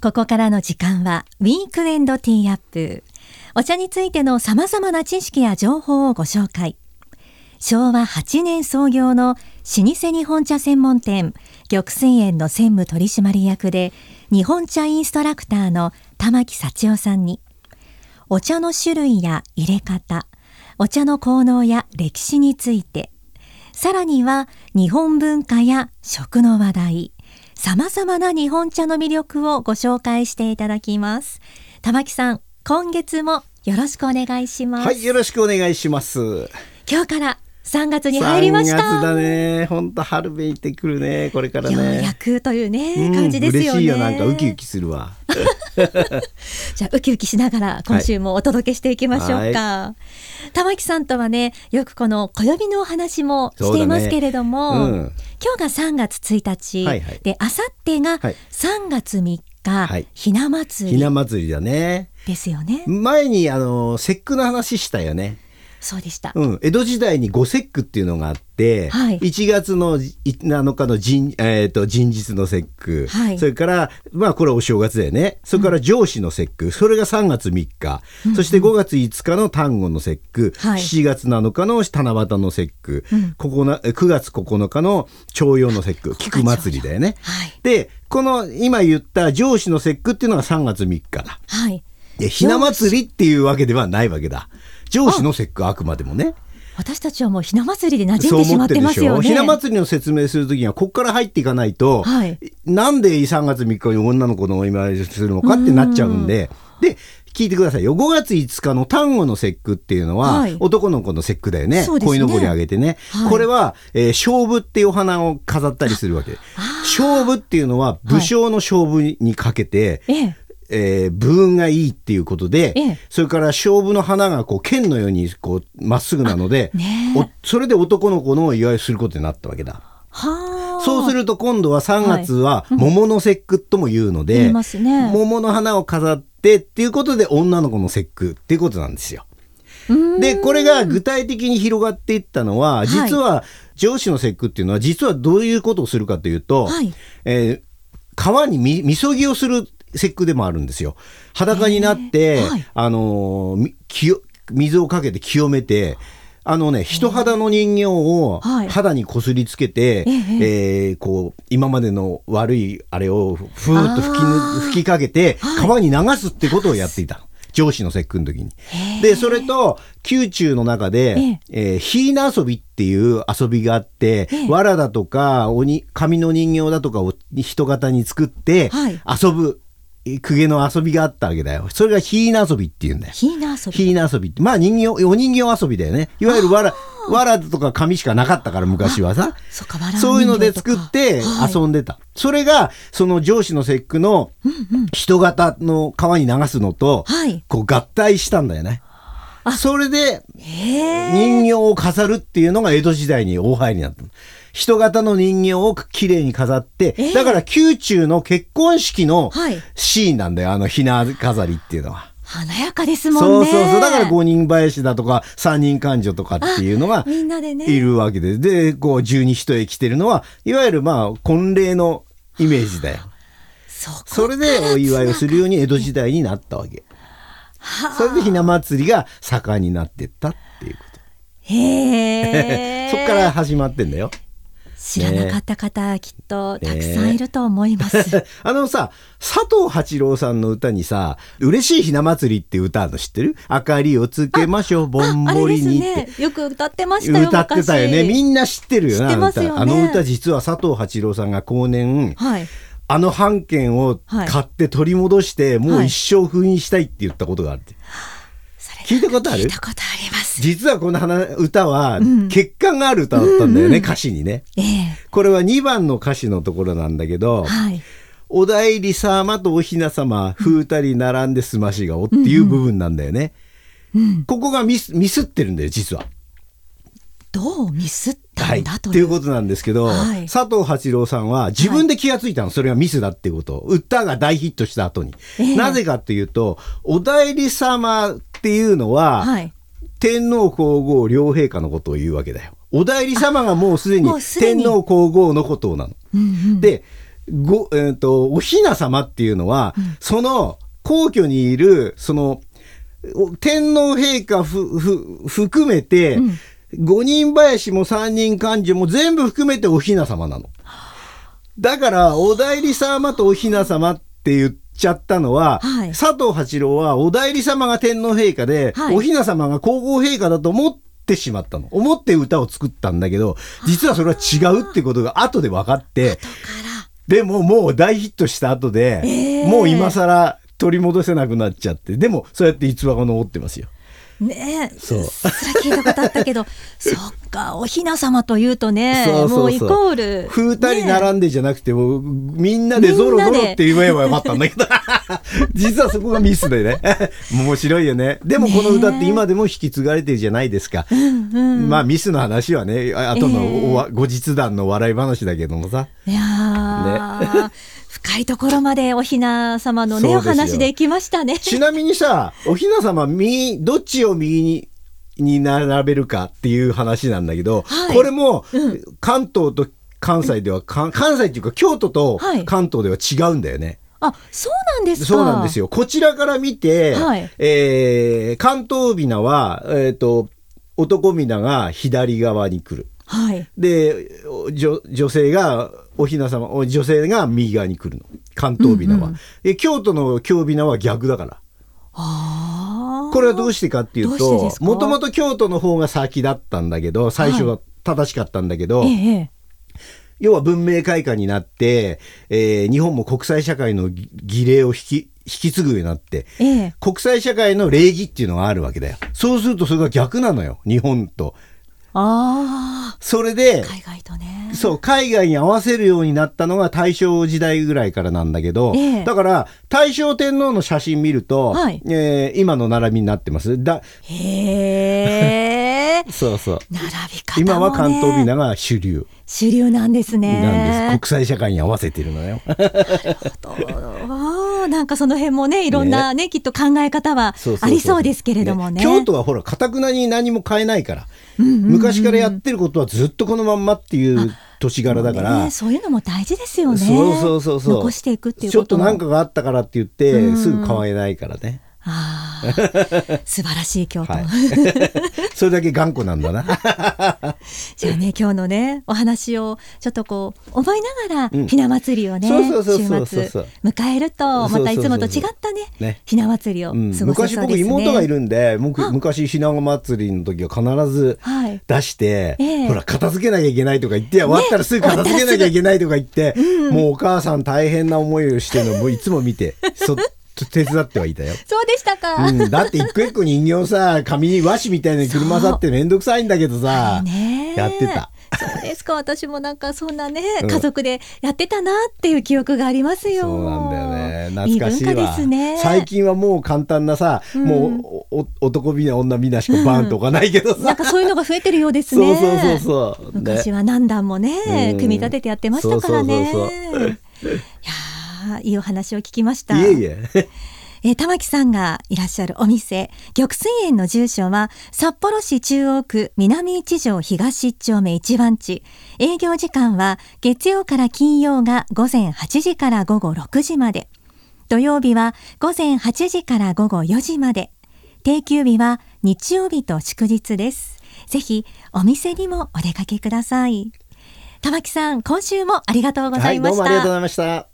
ここからの時間はウィークエンドティーアップ。お茶についての様々な知識や情報をご紹介。昭和8年創業の老舗日本茶専門店、玉水園の専務取締役で、日本茶インストラクターの玉木幸夫さんに、お茶の種類や入れ方、お茶の効能や歴史について、さらには日本文化や食の話題、様々な日本茶の魅力をご紹介していただきます。玉木さん、今月もよろしくお願いします。はい、よろしくお願いします。今日から3月に入りました。3月だね。本当春めいてくるね。これからね。ようやくというね、うん感じですよね。嬉しいよ。なんかウキウキするわ。じゃあウキウキしながら今週もお届けしていきましょうか。玉木さんとはね、よくこの暦のお話もしていますけれども、ねうん。今日が3月1日、はいはい。で、あさってがはい。3月3日、はい。ひな祭ひなり祭りだね。ですよね。前にあの節句の話したよね。そうでした。うん、江戸時代に五節句っていうのがあって、はい。1月のい7日の人,、えー、と人日の節句、はい。それからまあこれはお正月だよね。それから上司の節句、それが3月3日、そして5月5日の端午の節句、はい。7月7日の七夕の節句、うん。ここな9月9日の徴用の節句。菊祭りだよね。はい。でこの今言った上司の節句っていうのが3月3日だ。はい。でひな祭りっていうわけではないわけだ。上司の節句あくまでもね。私たちはもうひな祭りで馴染んでしまってますよね。ひな祭りの説明するときにはここから入っていかないと、はい。なんで3月3日に女の子のお見舞いするのかってなっちゃうんで。で聞いてくださいよ。5月5日の端午の節句っていうのは、はい。男の子の節句だよね。ね。鯉のぼりあげてね、はい。これは、えー勝負っていうお花を飾ったりするわけ。勝負っていうのは武将の勝負にかけて、ええ。えー武運がいいっていうことで、ええ。それから勝負の花がこう剣のようにこうまっすぐなので、ねそれで男の子のお祝いをすることになったわけだ。はあ。そうすると今度は3月は桃の節句とも言うので、言いますね。桃の花を飾ってっていうことで女の子の節句っていうことなんですよ。でこれが具体的に広がっていったのはい。実は上司の節句っていうのは実はどういうことをするかというと、はい。えー川にみみそぎをする節句でもあるんですよ。裸になって、はい。あの水をかけて清めてあのね人肌の人形をはい。肌にこすりつけて、ええーこう今までの悪いあれをふーっと吹き吹きかけてはい。川に流すってことをやっていた。の。上司の節句の時に。で、それと、宮中の中で、えー、ひいな遊びっていう遊びがあって、ええ。藁だとか、鬼、紙の人形だとかを人型に作ってはい、遊ぶ、公家の遊びがあったわけだよ。それがひいな遊びっていうんだよ。ひな遊び。ひいな遊びって。まあ人形、お人形遊びだよね。いわゆるわら、わらとか紙しかなかったから昔はさ。そっか、そういうので作って遊んでた。それが、その上司の節句の人型の川に流すのと、はいこう合体したんだよね。それで。人形を飾るっていうのが江戸時代に大流行りになったの。人型の人形をきれいに飾って、えーだから宮中の結婚式のはいシーンなんだよ、あのひな飾りっていうのは。華やかですもんね。そうそうそう。だから五人林だとか三人勘定とかっていうのがみんなでね。いるわけで。で、こう十二人へ来てるのは、いわゆるまあ婚礼のイメージだよ。そこそれでお祝いをするように江戸時代になったわけ。それでひな祭りが盛んになってったっていうこと。へえ。そっから始まってんだよ。知らなかった方、きっとたくさんいると思います。あのさ、佐藤八郎さんの歌にさ、嬉しいひな祭りって歌あるの知ってる？明かりをつけましょう、ぼんぼりに。ね。よく歌ってましたよ。歌ってたよね。昔みんな知ってるよな、ねあの歌。あの歌実は佐藤八郎さんが後年、はい。あの半券を買って取り戻して、もう一生封印したいって言ったことがあるって。それ聞いたことある？聞いたことあります。実はこの花歌は、血管がある歌だったんだよね、歌詞にね。ええ。これは2番の歌詞のところなんだけど、はい。お代理様とおひな様、風たり並んですましがおっていう部分なんだよね。ここがミスミスってるんだよ、実は。どうミスったはい。んだとっていうことなんですけど、はい佐藤八郎さんは自分で気がついたの、それがミスだっていうことを。歌が大ヒットした後に。ええなぜかっていうと、お代理様っていうのは、はい。天皇皇后両陛下のことを言うわけだよ。お代理様がもうすでに天皇皇后のことなの。うんうん。で、ご、えーと、お雛様っていうのは、うん、その皇居にいるその天皇陛下ふふ含めて、うん、五人林も三人官女も全部含めてお雛様なの。だからお代理様とお雛様って言ってちゃったのは、はい、佐藤八郎はお代理様が天皇陛下で、はい、お雛様が皇后陛下だと思ってしまったの。思って歌を作ったんだけど、実はそれは違うってことが後で分かって、でももう大ヒットした後で、えー、もう今更取り戻せなくなっちゃって、でもそうやって逸話が残ってますよ。ねえそう。聞いたことあったけど そっかお雛様というとねもうイコール風太に並んでじゃなくてもうみんなでゾロゾロって言えばよかったんだけど 実はそこがミスでね。面白いよね。でもこの歌って今でも引き継がれてるじゃないですか、うんうん、まあミスの話はね後の、えー、後日談の笑い話だけどもさ。いやね。深いところまでお雛様のねお話できましたね。ちなみにさお雛様右どっちを右にに並べるかっていう話なんだけど、はい、これも、関東と関西では関西っていうか京都と関東では違うんだよね。あ、そうなんですそうなんですよ。こちらから見て、はい、えー、関東びなは、えっ、ー、と、男びなが左側に来る。はい、で女女性がお雛様女性が右側に来るの。関東びなは、うんうん、京都の京びなは逆だから。これはどうしてかっていうともともと京都の方が先だったんだけど最初は正しかったんだけど、はいええ、要は文明開化になって、えー、日本も国際社会の儀礼を引き引き継ぐようになって、ええ、国際社会の礼儀っていうのがあるわけだよ。そうするとそれが逆なのよ。日本とあそれで海外とね。そう海外に合わせるようになったのが大正時代ぐらいからなんだけど、えー、だから大正天皇の写真見ると、はい、えー、今の並びになってます？だへえ そうそう。並び方、ね、今は関東美名が主流。主流なんですね。なんです。国際社会に合わせてるのよ。なるほどなんかその辺もねいろんなね、ね、きっと考え方はありそうですけれどもね、ね、京都はほらかたくなに何も変えないから昔からやってることはずっとこのまんまっていう年柄だから、ね、そういうのも大事ですよね。そうそうそうそう。残していくっていうちょっと何かがあったからって言ってすぐ変えないからね、あ 素晴らしい京都、はい、それだけ頑固なんだな。じゃあね今日のねお話をちょっとこう思いながら、ひな祭りをね週末迎えるとまたいつもと違ったねね。ひな祭りを過ごせそうですね、昔僕妹がいるんで僕昔ひな祭りの時は必ず出して、はいえ。ほら片付けなきゃいけないとか言って終わったらすぐ片付けなきゃいけないとか言って、ね、もうお母さん大変な思いをしてるのもいつも見てそ手伝ってはいたよ。そうでしたか？うん、だって一個一個人形さ、紙に和紙みたいな車さってめんどくさいんだけどさ、やってた。そうですか私もなんかそんなね、家族でやってたなっていう記憶がありますよ。そうなんだよね懐かしいわですね。最近はもう簡単なさ、うん、もう男みな女みなしかバーンとかないけどさ、うん、なんかそういうのが増えてるようですね。そうそうそうそう。昔は何段もね、組み立ててやってましたからね。そうそうそうそういやいいお話を聞きました。いえいえ。えー、玉木さんがいらっしゃるお店、玉水園の住所は、札幌市中央区南一条東一丁目一番地。営業時間は、月曜から金曜が午前8時から午後6時まで。土曜日は午前8時から午後4時まで。定休日は日曜日と祝日です。ぜひ、お店にもお出かけください。玉木さん、今週もありがとうございました。はい、どうもありがとうございました。